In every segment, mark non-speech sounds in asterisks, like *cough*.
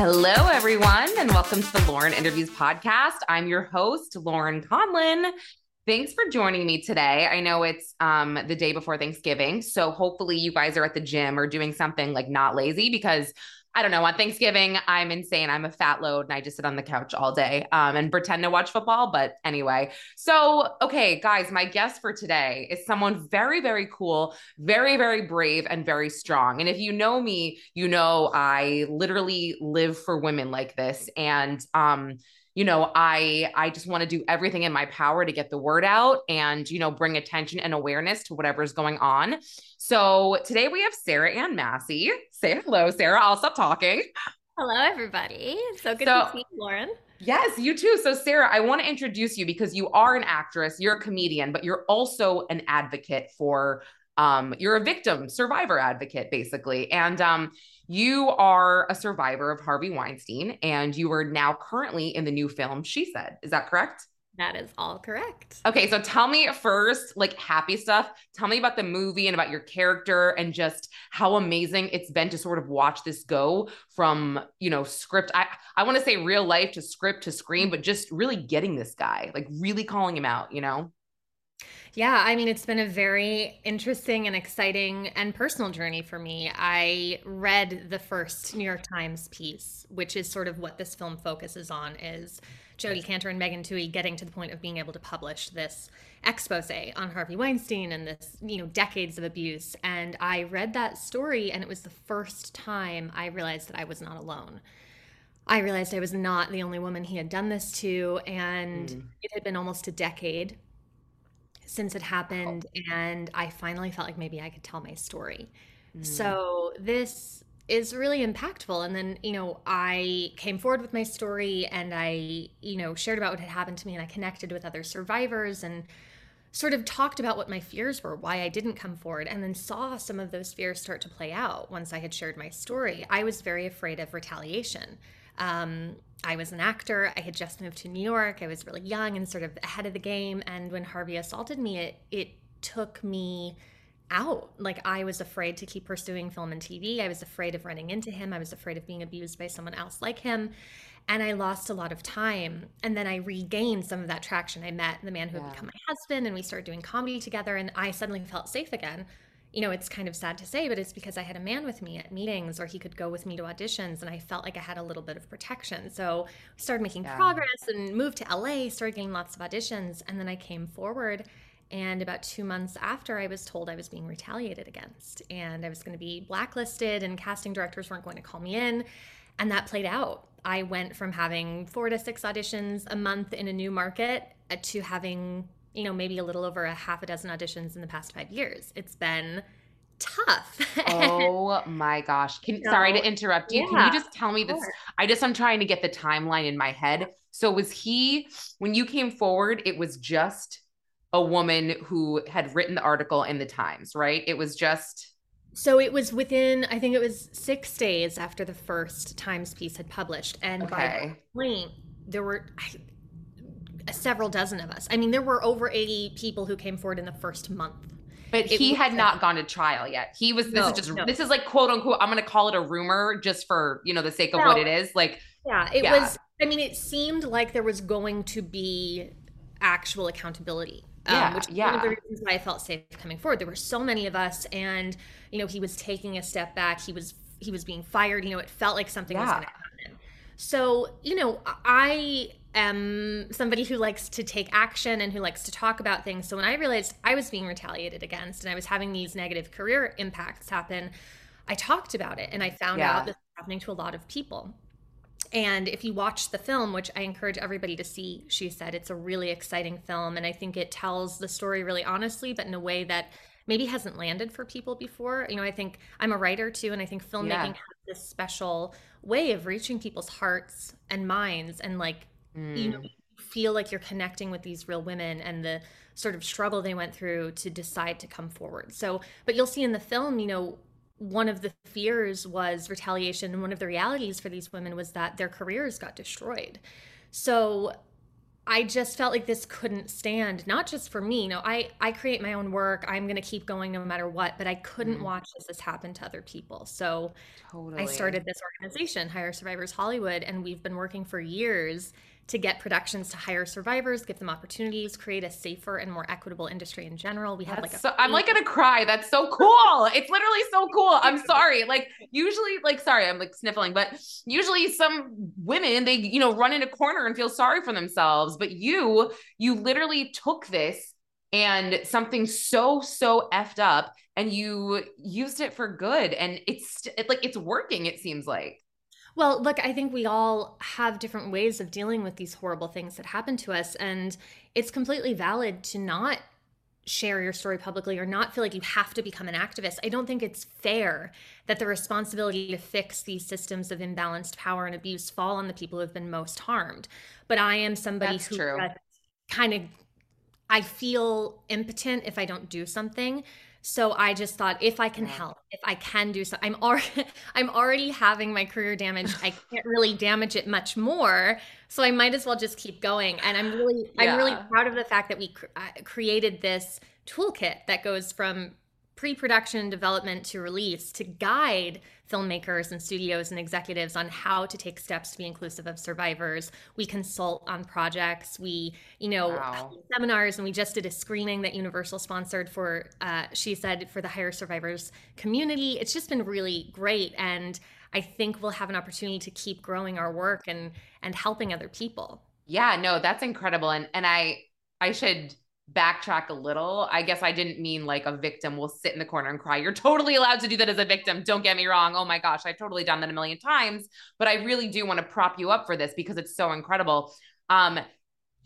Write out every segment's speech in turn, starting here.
Hello, everyone, and welcome to the Lauren Interviews Podcast. I'm your host, Lauren Conlin. Thanks for joining me today. I know it's um, the day before Thanksgiving, so hopefully you guys are at the gym or doing something like not lazy because I don't know. On Thanksgiving, I'm insane. I'm a fat load and I just sit on the couch all day um, and pretend to watch football. But anyway, so, okay, guys, my guest for today is someone very, very cool, very, very brave, and very strong. And if you know me, you know I literally live for women like this. And, um, you know i i just want to do everything in my power to get the word out and you know bring attention and awareness to whatever's going on. So today we have sarah ann Masse. Say hello sarah. I'll stop talking. Hello everybody. So good so, to see you lauren. Yes, you too. So, Sarah, I want to introduce you because you are an actress, you're a comedian, but you're also an advocate for, um, you're a victim survivor advocate, basically. And um, you are a survivor of Harvey Weinstein, and you are now currently in the new film She Said. Is that correct? That is all correct. Okay, so tell me first, like happy stuff. Tell me about the movie and about your character and just how amazing it's been to sort of watch this go from, you know, script. I, I want to say real life to script to screen, mm-hmm. but just really getting this guy, like really calling him out, you know? Yeah, I mean, it's been a very interesting and exciting and personal journey for me. I read the first New York Times piece, which is sort of what this film focuses on is Jodi Kantor and Megan Twohey getting to the point of being able to publish this expose on Harvey Weinstein and this, you know, decades of abuse. And I read that story and it was the first time I realized that I was not alone. I realized I was not the only woman he had done this to, and mm. it had been almost a decade since it happened and I finally felt like maybe I could tell my story. Mm. So this is really impactful and then you know I came forward with my story and I you know shared about what had happened to me and I connected with other survivors and sort of talked about what my fears were, why I didn't come forward, and then saw some of those fears start to play out once I had shared my story. I was very afraid of retaliation. Um, I was an actor. I had just moved to New York. I was really young and sort of ahead of the game. And when Harvey assaulted me, it it took me out. Like I was afraid to keep pursuing film and TV. I was afraid of running into him. I was afraid of being abused by someone else like him. And I lost a lot of time. And then I regained some of that traction. I met the man who yeah. would become my husband and we started doing comedy together. And I suddenly felt safe again you know, it's kind of sad to say, but it's because I had a man with me at meetings or he could go with me to auditions and I felt like I had a little bit of protection. So we started making yeah. progress and moved to LA, started getting lots of auditions. And then I came forward. And about two months after, I was told I was being retaliated against and I was going to be blacklisted and casting directors weren't going to call me in. And that played out. I went from having four to six auditions a month in a new market uh, to having you know, maybe a little over a half a dozen auditions in the past five years. It's been tough. *laughs* oh my gosh. Can, so, sorry to interrupt you. Yeah, Can you just tell me this? I just I'm trying to get the timeline in my head. So was he when you came forward, it was just a woman who had written the article in the Times, right? It was just so it was within, I think it was six days after the first Times piece had published, and okay. by that point, there were several dozen of us. I mean, there were over 80 people who came forward in the first month. But it he had not gone to trial yet. He was. This no, is just. No. This is like quote unquote. I'm going to call it a rumor just for you know the sake of what it is. Like. Yeah, it yeah. was. I mean, it seemed like there was going to be actual accountability. Um, yeah, which yeah. one of the reasons why I felt safe coming forward. There were so many of us, and you know, he was taking a step back. He was he was being fired. You know, it felt like something yeah. was going to happen. So you know, I am somebody who likes to take action and who likes to talk about things. So when I realized I was being retaliated against and I was having these negative career impacts happen, I talked about it and I found yeah. out this was happening to a lot of people. And if you watch the film, which I encourage everybody to see, she said it's a really exciting film. And I think it tells the story really honestly, but in a way that maybe hasn't landed for people before. You know, I think I'm a writer too, and I think filmmaking yeah. has this special way of reaching people's hearts and minds and like, mm. you know, feel like you're connecting with these real women and the sort of struggle they went through to decide to come forward. So, but you'll see in the film, you know, one of the fears was retaliation and one of the realities for these women was that their careers got destroyed so i just felt like this couldn't stand not just for me you know i i create my own work i'm going to keep going no matter what but i couldn't mm. watch this, this happen to other people so totally. i started this organization hire survivors hollywood and we've been working for years to get productions to hire survivors, give them opportunities, create a safer and more equitable industry in general. We have like a so, I'm like gonna cry. That's so cool. It's literally so cool. I'm *laughs* sorry. Like usually, like sorry, I'm like sniffling, but usually some women they you know run in a corner and feel sorry for themselves. But you, you literally took this and something so so effed up and you used it for good and it's it, like it's working it seems like well, look, I think we all have different ways of dealing with these horrible things that happen to us. And it's completely valid to not share your story publicly or not feel like you have to become an activist. I don't think it's fair that the responsibility to fix these systems of imbalanced power and abuse fall on the people who have been most harmed. But I am somebody That's who kind of I feel impotent if I don't do something. So I just thought if I can help, if I can do so, I'm already *laughs* I'm already having my career damaged. I *laughs* can't really damage it much more, so I might as well just keep going. And I'm really yeah. I'm really proud of the fact that we cr- uh, created this toolkit that goes from pre-production development to release to guide filmmakers and studios and executives on how to take steps to be inclusive of survivors. We consult on projects. We you know wow. seminars and we just did a screening that universal sponsored for uh, she said for the Hire survivors community. It's just been really great and i think we'll have an opportunity to keep growing our work and and helping other people. Yeah no that's incredible and and i i should backtrack a little. I guess I didn't mean like a victim will sit in the corner and cry. You're totally allowed to do that as a victim. Don't get me wrong. Oh my gosh, I've totally done that a million times, but I really do want to prop you up for this because it's so incredible. Um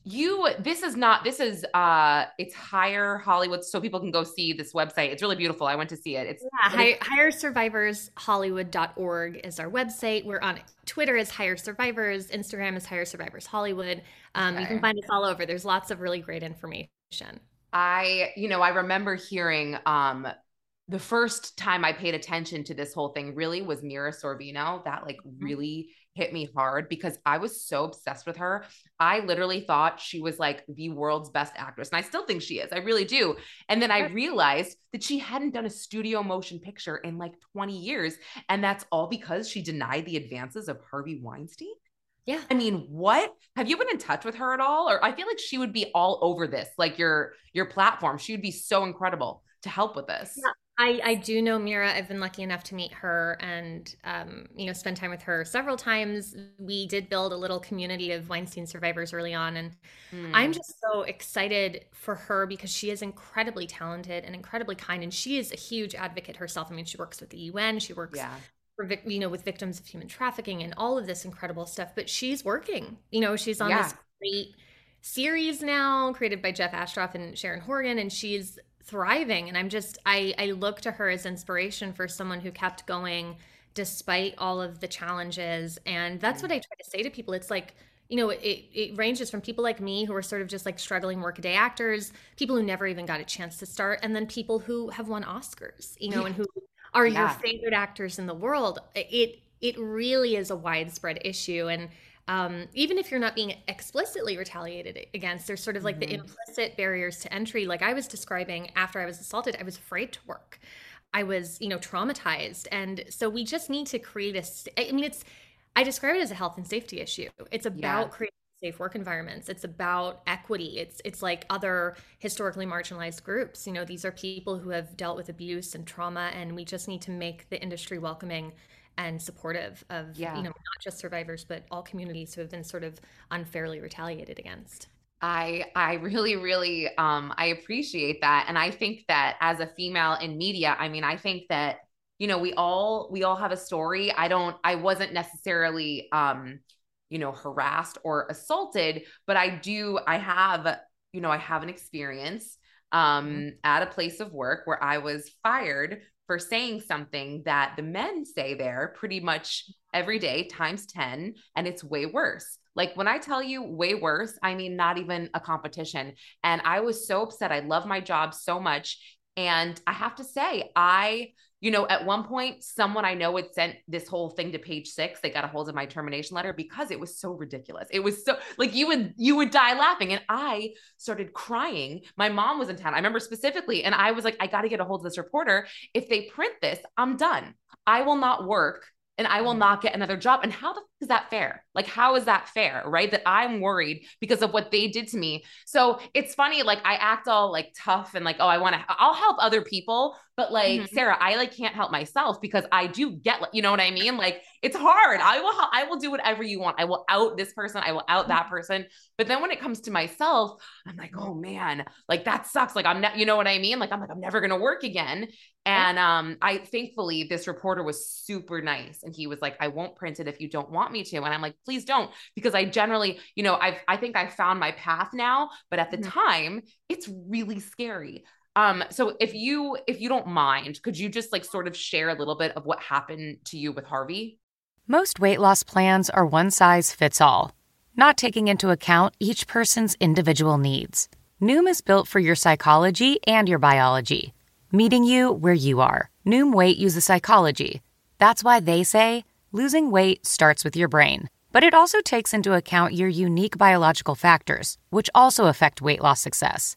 you this is not this is uh it's hire hollywood so people can go see this website it's really beautiful i went to see it it's yeah hire, hire survivors hollywood.org is our website we're on twitter is hire survivors instagram is hire survivors hollywood um, okay. you can find us all over there's lots of really great information I, you know, I remember hearing um the first time I paid attention to this whole thing really was Mira Sorvino. That like mm-hmm. really hit me hard because I was so obsessed with her. I literally thought she was like the world's best actress. And I still think she is. I really do. And then I realized that she hadn't done a studio motion picture in like 20 years. And that's all because she denied the advances of Harvey Weinstein. Yeah. I mean, what? Have you been in touch with her at all? Or I feel like she would be all over this, like your your platform. She would be so incredible to help with this. Yeah. I, I do know Mira. I've been lucky enough to meet her and um, you know spend time with her several times. We did build a little community of Weinstein survivors early on, and mm. I'm just so excited for her because she is incredibly talented and incredibly kind, and she is a huge advocate herself. I mean, she works with the UN, she works yeah for you know with victims of human trafficking and all of this incredible stuff but she's working. You know she's on yeah. this great series now created by jeff astrof and sharon horgan and she's thriving. And i'm just i i look to her as inspiration for someone who kept going despite all of the challenges. And that's what mm. i try to say to people. It's like you know, it, it ranges from people like me who are sort of just like struggling workaday actors, people who never even got a chance to start, and then people who have won Oscars, you know, yeah. and who are yeah. your favorite actors in the world it it really is a widespread issue and um, even if you're not being explicitly retaliated against there's sort of like mm-hmm. the implicit barriers to entry like i was describing after i was assaulted i was afraid to work i was you know traumatized and so we just need to create a i mean it's i describe it as a health and safety issue it's about yeah. creating safe work environments. It's about equity. It's it's like other historically marginalized groups. You know these are people who have dealt with abuse and trauma and we just need to make the industry welcoming and supportive of yeah. you know not just survivors but all communities who have been sort of unfairly retaliated against. I I really really um I appreciate that. And I think that as a female in media I mean I think that you know, we all we all have a story. I don't I wasn't necessarily um you know, harassed or assaulted, but I do I have, you know, I have an experience um mm-hmm. at a place of work where I was fired for saying something that the men say there pretty much every day times 10 and it's way worse. Like when I tell you way worse, I mean not even a competition. And I was so upset. I love my job so much and I have to say, I, you know, at one point, someone I know had sent this whole thing to page six. They got a hold of my termination letter because it was so ridiculous. It was so like you would you would die laughing. And I started crying. My mom was in town. I remember specifically, and I was like, I got to get a hold of this reporter. If they print this, I'm done. I will not work and I will not get another job. And how the is that fair? Like, how is that fair? Right. That I'm worried because of what they did to me. So it's funny, like, I act all like tough and like, oh, I want to, I'll help other people. But like, mm-hmm. Sarah, I like can't help myself because I do get, you know what I mean? Like, it's hard. I will, I will do whatever you want. I will out this person. I will out that person. But then when it comes to myself, I'm like, oh man, like that sucks. Like, I'm not, you know what I mean? Like, I'm like, I'm never going to work again. And um, I thankfully this reporter was super nice and he was like, I won't print it if you don't want me to. And I'm like, please don't, because I generally, you know, I've I think I found my path now, but at the mm-hmm. time, it's really scary. Um, so if you if you don't mind, could you just like sort of share a little bit of what happened to you with Harvey? Most weight loss plans are one size fits all, not taking into account each person's individual needs. Noom is built for your psychology and your biology, meeting you where you are. Noom Weight uses psychology. That's why they say losing weight starts with your brain. But it also takes into account your unique biological factors, which also affect weight loss success.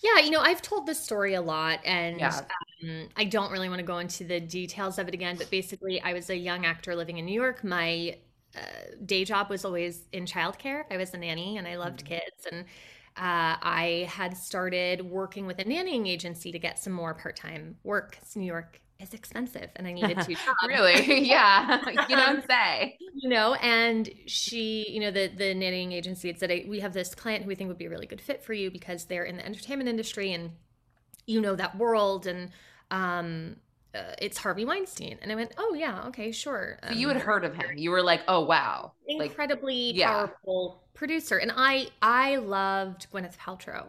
Yeah, you know, I've told this story a lot, and yeah. um, I don't really want to go into the details of it again. But basically, I was a young actor living in New York. My uh, day job was always in childcare. I was a nanny, and I loved mm-hmm. kids. And uh, I had started working with a nannying agency to get some more part time work. Because New York is expensive and I needed to *laughs* really? *laughs* Yeah. *laughs* you don't say. You know, and she, you know, the the knitting agency had said, we have this client who we think would be a really good fit for you because they're in the entertainment industry and you know that world and um uh, it's Harvey Weinstein. And I went, oh yeah, okay, sure. Um, so you had heard of him. You were like, oh wow. Incredibly like, powerful yeah. producer. And I I loved Gwyneth Paltrow.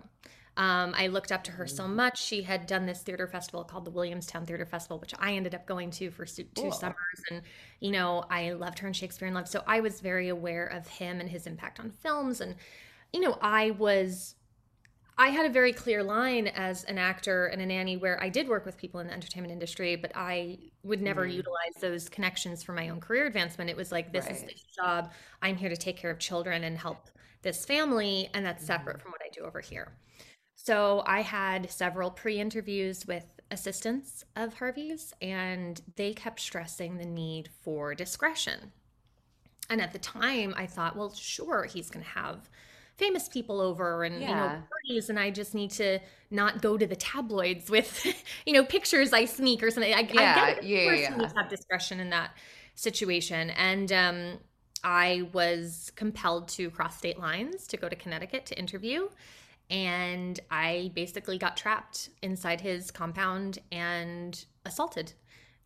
Um, I looked up to her so much. She had done this theater festival called the Williamstown Theater Festival, which I ended up going to for two cool. summers. And, you know, I loved her in Shakespeare in Love. So I was very aware of him and his impact on films. And, you know, I was I had a very clear line as an actor and a nanny where I did work with people in the entertainment industry, but I would never mm. utilize those connections for my own career advancement. It was like, this right. is this job. I'm here to take care of children and help this family, and that's separate mm. from what I do over here. So I had several pre interviews with assistants of Harvey's, and they kept stressing the need for discretion. And at the time, I thought, well, sure, he's going to have famous people over and yeah. you know parties and I just need to not go to the tabloids with *laughs* you know pictures I sneak or something. I, yeah, I get yeah, yeah. Needs have discretion in that situation. And um, I was compelled to cross state lines to go to Connecticut to interview and I basically got trapped inside his compound and assaulted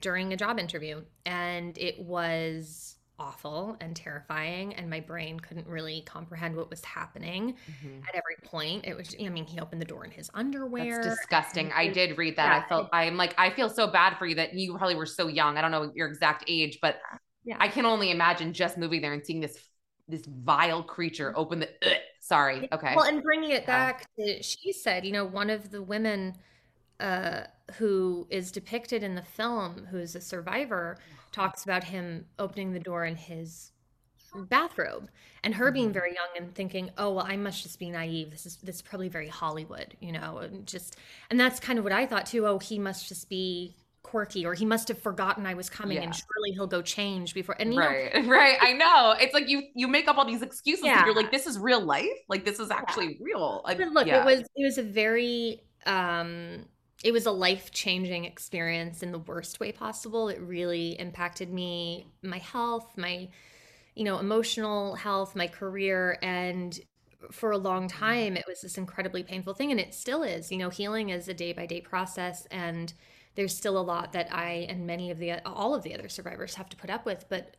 during a job interview. And it was awful and terrifying and my brain couldn't really comprehend what was happening Mhm. at every point it was i mean he opened the door in his underwear That's disgusting. I did read that. yeah, I felt I'm like I feel so bad for you that you probably were so young. I don't know your exact age, but Yeah. I can only imagine just moving there and seeing this this vile creature open the. Sorry. Okay. Well, and bringing it Yeah. back to, she said, you know, one of the women uh, who is depicted in the film, who is a survivor, talks about him opening the door in his bathrobe and her being Mhm. very young and thinking oh well i must just be naive this is this is probably very hollywood you know and just and that's kind of what i thought too oh he must just be quirky or he must have forgotten i was coming and surely he'll go change before and you know right, *laughs* right. I know. It's like you you make up all these excuses. Yeah. Yeah. You're like, this is real life. Like this is actually real. I, But look, yeah. it was it was a very um it was a life-changing experience in the worst way possible. It really impacted me, my health, my you know, emotional health, my career and for a long time it was this incredibly painful thing and it still is. You know, healing is a day-by-day process and there's still a lot that I and many of the all of the other survivors have to put up with, but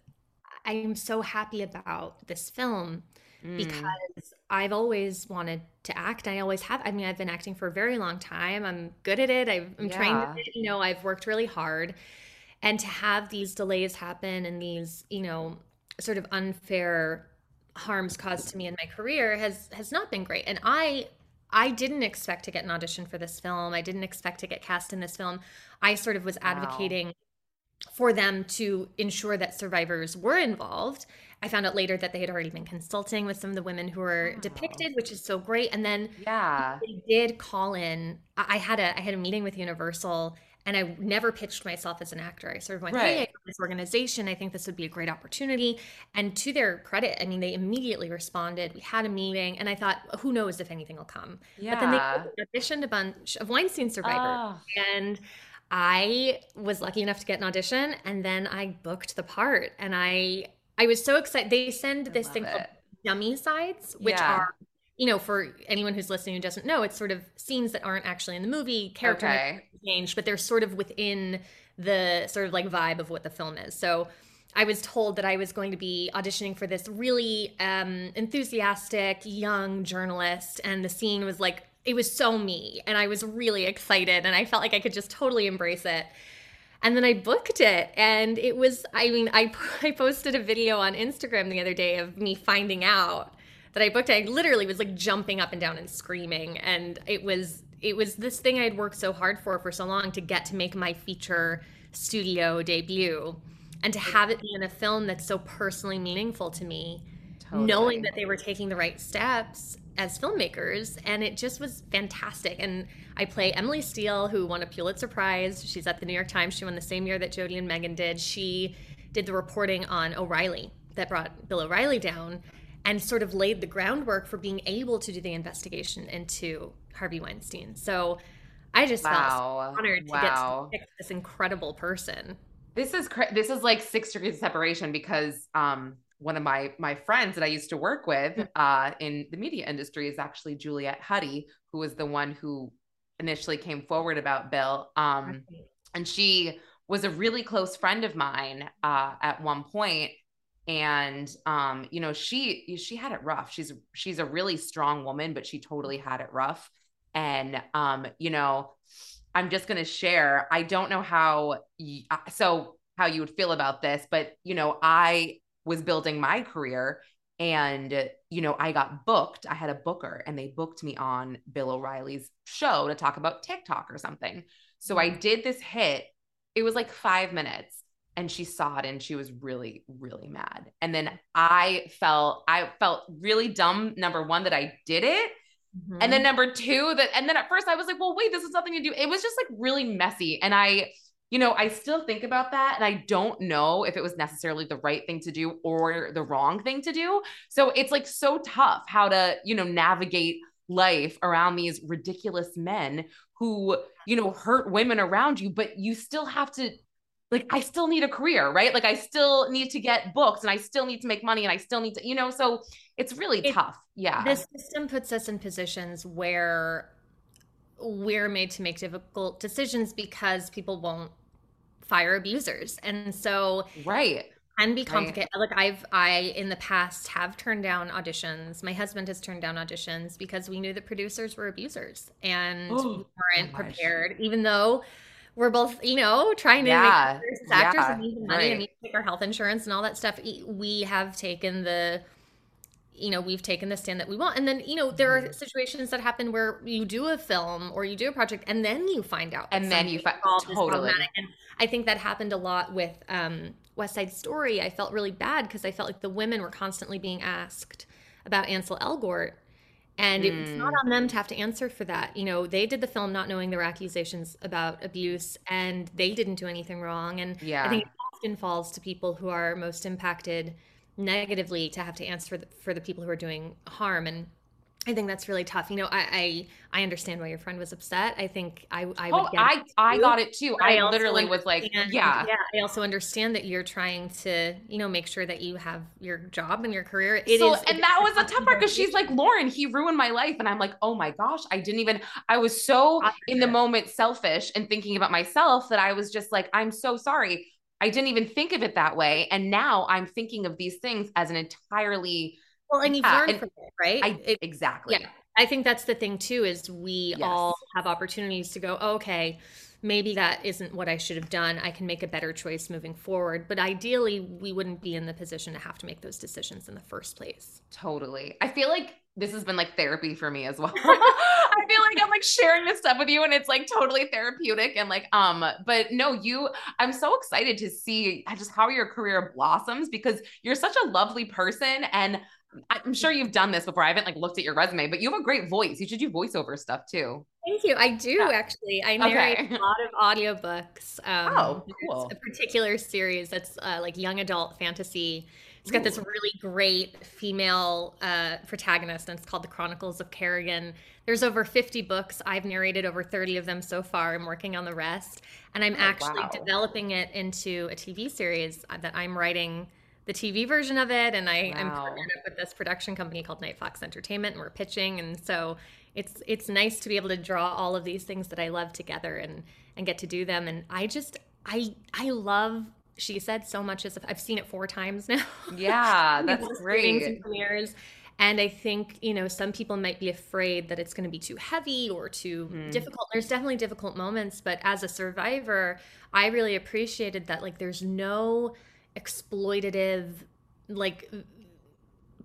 I am so happy about this film Mm. because I've always wanted to act. I always have. I mean, I've been acting for a very long time. I'm good at it. I've, I'm trained Yeah. at it. You know, I've worked really hard. And to have these delays happen and these, you know, sort of unfair harms caused to me in my career has has not been great. And I I didn't expect to get an audition for this film. I didn't expect to get cast in this film. I sort of was Wow. advocating for them to ensure that survivors were involved. I found out later that they had already been consulting with some of the women who were Wow. depicted, which is so great. And then yeah. they did call in. I had a I had a meeting with Universal, and I never pitched myself as an actor. I sort of went, "Hey, I Right. got this organization. I think this would be a great opportunity." And to their credit, I mean, they immediately responded. We had a meeting, and I thought, "Who knows if anything will come?" Yeah. But then they auditioned a bunch of Weinstein survivors, Oh, and I was lucky enough to get an audition, and then I booked the part, and I I was so excited. They send this thing called dummy sides, which Yeah. are you know, for anyone who's listening who doesn't know, it's sort of scenes that aren't actually in the movie, character Okay. changed, but they're sort of within the sort of like vibe of what the film is. So I was told that I was going to be auditioning for this really um, enthusiastic young journalist, and the scene was like it was so me, and I was really excited, and I felt like I could just totally embrace it. And then I booked it, and it was I mean I *laughs* I posted a video on Instagram the other day of me finding out that I booked. I literally was like jumping up and down and screaming, and it was it was this thing I'd worked so hard for for so long to get to make my feature studio debut, and to have it be in a film that's so personally meaningful to me, knowing that they were taking the right steps as filmmakers, and it just was fantastic. And I play Emily Steel, who won a Pulitzer Prize. She's at the New York Times. She won the same year that Jodi and Megan did. She did the reporting on O'Reilly that brought Bill O'Reilly down and sort of laid the groundwork for being able to do the investigation into Harvey Weinstein. So I just felt Wow. so honored to get to pick this incredible person. This is cra- this is like six degrees of separation because um one of my my friends that I used to work with uh in the media industry is actually Juliet Huddy, who was the one who initially came forward about Bill. Um and she was a really close friend of mine uh at one point and um you know she she had it rough. She's she's a really strong woman but she totally had it rough. And um you know i'm just going to share i don't know how y- uh, so how you would feel about this but you know i was building my career and you know i got booked. I had a booker and they booked me on bill o'reilly's show to talk about tiktok or something. So i did this hit. It was like five minutes and she saw it and she was really really mad. And then i felt i felt really dumb number one that i did it. And then mm-hmm. number two that and then at first i was like well wait this has nothing to do. It was just like really messy. And i you know i still think about that and i don't know if it was necessarily the right thing to do or the wrong thing to do. So it's like so tough how to you know navigate life around these ridiculous men who you know hurt women around you but you still have to like I still need a career, right? Like I still need to get books and I still need to make money and I still need to, you know, so it's really It- tough. Yeah. The system puts us in positions where we're made to make difficult decisions because people won't fire abusers. And so right. can be Right. complicated. Like I've I in the past have turned down auditions. My husband has turned down auditions because we knew that producers were abusers and Oh, we weren't oh gosh. prepared, even though we're both, you know, trying to Yeah, make as actors yeah, and need money and need to take our health insurance and all that stuff. We have taken the you know, we've taken the stand that we want. And then, you know, there Mm-hmm. are situations that happen where you do a film or you do a project and then you find out. And then you something fi- involved is totally. And I think that happened a lot with um, West Side Story. I felt really bad because I felt like the women were constantly being asked about Ansel Elgort. And it's not Mm. on them to have to answer for that. You know, they did the film not knowing there were accusations about abuse and they didn't do anything wrong. And Yeah. I think it often falls to people who are most impacted negatively to have to answer for the, for the people who are doing harm. And I think that's really tough. You know, I I, I understand why your friend was upset. I think I I would Oh, I I got it too. But I literally was like, yeah. yeah. I also understand that you're trying to, you know, make sure that you have your job and your career. It is, so, it and is that was a tough tough part because she's like, Lauren, he ruined my life. And I'm like, oh my gosh, I didn't even, I was so ah, in the moment selfish and thinking about myself that I was just like, I'm so sorry. I didn't even think of it that way. And now I'm thinking of these things as an entirely, well, and you've yeah, learned and from it, right? I, It- exactly. Yeah, I think that's the thing too is we Yes. all have opportunities to go, "Oh, okay, maybe that isn't what I should have done. I can make a better choice moving forward. But ideally, we wouldn't be in the position to have to make those decisions in the first place. Totally. I feel like this has been like therapy for me as well. *laughs* *laughs* I feel like I'm like sharing this stuff with you and it's like totally therapeutic and like um but no you I'm so excited to see just how your career blossoms because you're such a lovely person and I'm sure you've done this before. I haven't like looked at your resume, but you have a great voice. You should do voiceover stuff too. Thank you. I do Yeah. actually. I narrate Okay. a lot of audiobooks. Um, Oh, cool. A particular series that's uh, like young adult fantasy. It's got this really great female uh, protagonist, and it's called The Chronicles of Kerrigan. There's over 50 books. I've narrated over 30 of them so far. I'm working on the rest. And I'm Oh, actually wow. developing it into a TV series uh, that I'm writing the TV version of it. And I, I'm partnered up with this production company called Night Fox Entertainment, and we're pitching. And so it's it's nice to be able to draw all of these things that I love together and and get to do them. And I just I I love she said so much as I've seen it four times *laughs* now. Yeah, that's great. and premieres. And I think, you know, some people might be afraid that it's going to be too heavy or too Mhm. difficult. There's definitely difficult moments, but as a survivor, I really appreciated that like there's no exploitative like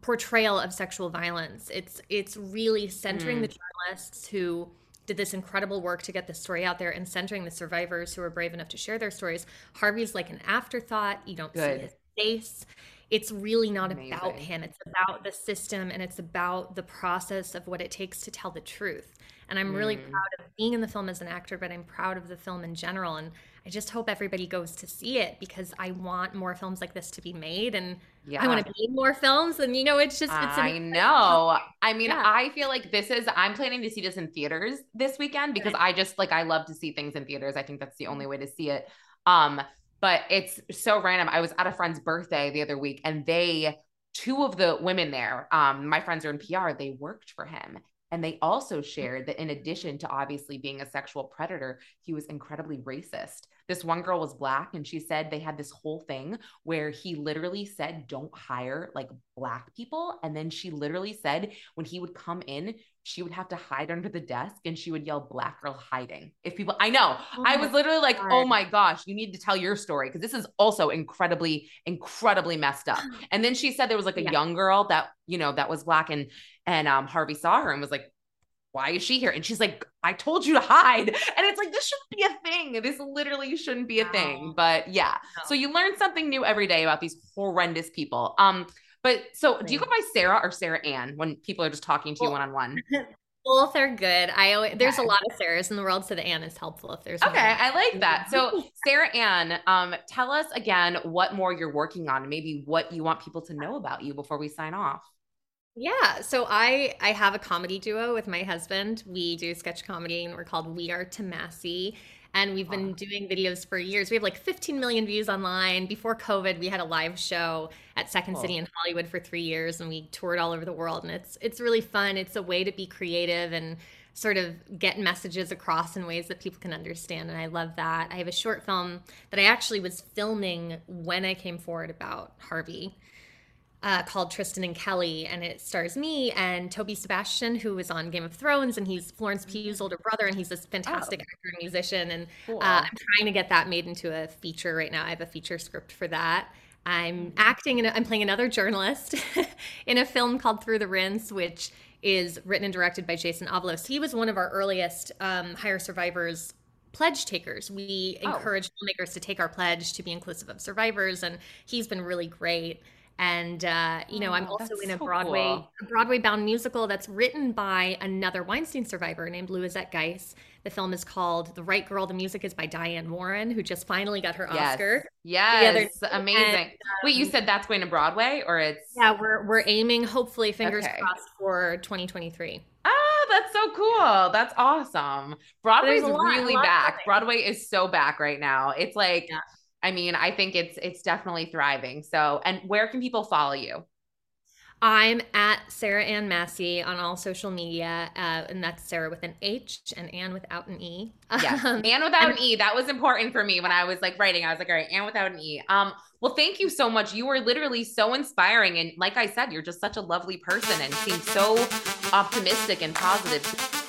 portrayal of sexual violence. It's it's really centering the journalists who did this incredible work to get this story out there and centering the survivors who were brave enough to share their stories. Harvey's like an afterthought. You don't Good. see his face. It's really not about him. It's about the system and it's about the process of what it takes to tell the truth. And I'm really Mm. proud of being in the film as an actor, but I'm proud of the film in general. And I just hope everybody goes to see it because I want more films like this to be made. And Yeah. I want to be in more films. And, you know, it's just, it's I know. I mean, Yeah. I feel like this is, I'm planning to see this in theaters this weekend because I just like, I love to see things in theaters. I think that's the only way to see it. Um, but it's so random. I was at a friend's birthday the other week and they, two of the women there, um, my friends are in PR, they worked for him. And they also mm. shared that in addition to obviously being a sexual predator, he was incredibly racist. This one girl was black and she said they had this whole thing where he literally said, don't hire like black people. And then she literally said, when he would come in, she would have to hide under the desk and she would yell, Black girl hiding. If people, I know, I was literally like, oh my gosh, you need to tell your story because this is also incredibly, incredibly messed up. And then she said there was like a Yeah. young girl that, you know, that was black and, and um, Harvey saw her and was like, why is she here? And she's like, I told you to hide. And it's like, this shouldn't be a thing. This literally shouldn't be a thing. But yeah. So you learn something new every day about these horrendous people. Um, but so do you go by Sarah or Sarah Ann when people are just talking to you one on one? Both are good. I always, there's a lot of Sarahs in the world, so the Anne is helpful if there's Okay, more. I like that. *laughs* So Sarah Ann, um, tell us again what more you're working on, and maybe what you want people to know about you before we sign off. Yeah, so I I have a comedy duo with my husband. We do sketch comedy and we're called We Are Tomasi. And we've been doing videos for years. We have like 15 million views online. Before COVID, we had a live show at Second City in Hollywood for three years, and we toured all over the world. And it's it's really fun. It's a way to be creative and sort of get messages across in ways that people can understand. And I love that. I have a short film that I actually was filming when I came forward about Harvey. Uh, called Tristan and Kelly, and it stars me and Toby Sebastian, who was on Game of Thrones, and he's Florence Pugh's older brother, and he's this fantastic oh. actor and musician. And cool. uh, I'm trying to get that made into a feature right now. I have a feature script for that. I'm acting, and I'm playing another journalist *laughs* in a film called Through the Rinse, which is written and directed by Jason Avalos. He was one of our earliest um, Hire Survivors pledge takers. We oh. encourage filmmakers to take our pledge to be inclusive of survivors, and he's been really great. And uh, you know, oh, I'm also in a so Broadway cool. Broadway bound musical that's written by another Weinstein survivor named Louisette Geiss. The film is called The Right Girl. The music is by Diane Warren, who just finally got her yes. Oscar. Yes, amazing. And, um, Wait, you um, said that's going to Broadway, or it's? Yeah, we're we're aiming, hopefully, fingers okay. crossed for 2023. Oh, that's so cool. That's awesome. Broadway's lot, really back. Broadway is so back right now. It's like, yeah. I mean, I think it's it's definitely thriving. So, and where can people follow you? I'm at Sarah Ann Masse on all social media, uh, and that's Sarah with an H and Ann without an E. Yes, um, Ann without an E. That was important for me when I was like writing. I was like, all right, Ann without an E. Um, well, thank you so much. You were literally so inspiring, and like I said, you're just such a lovely person and seem so optimistic and positive.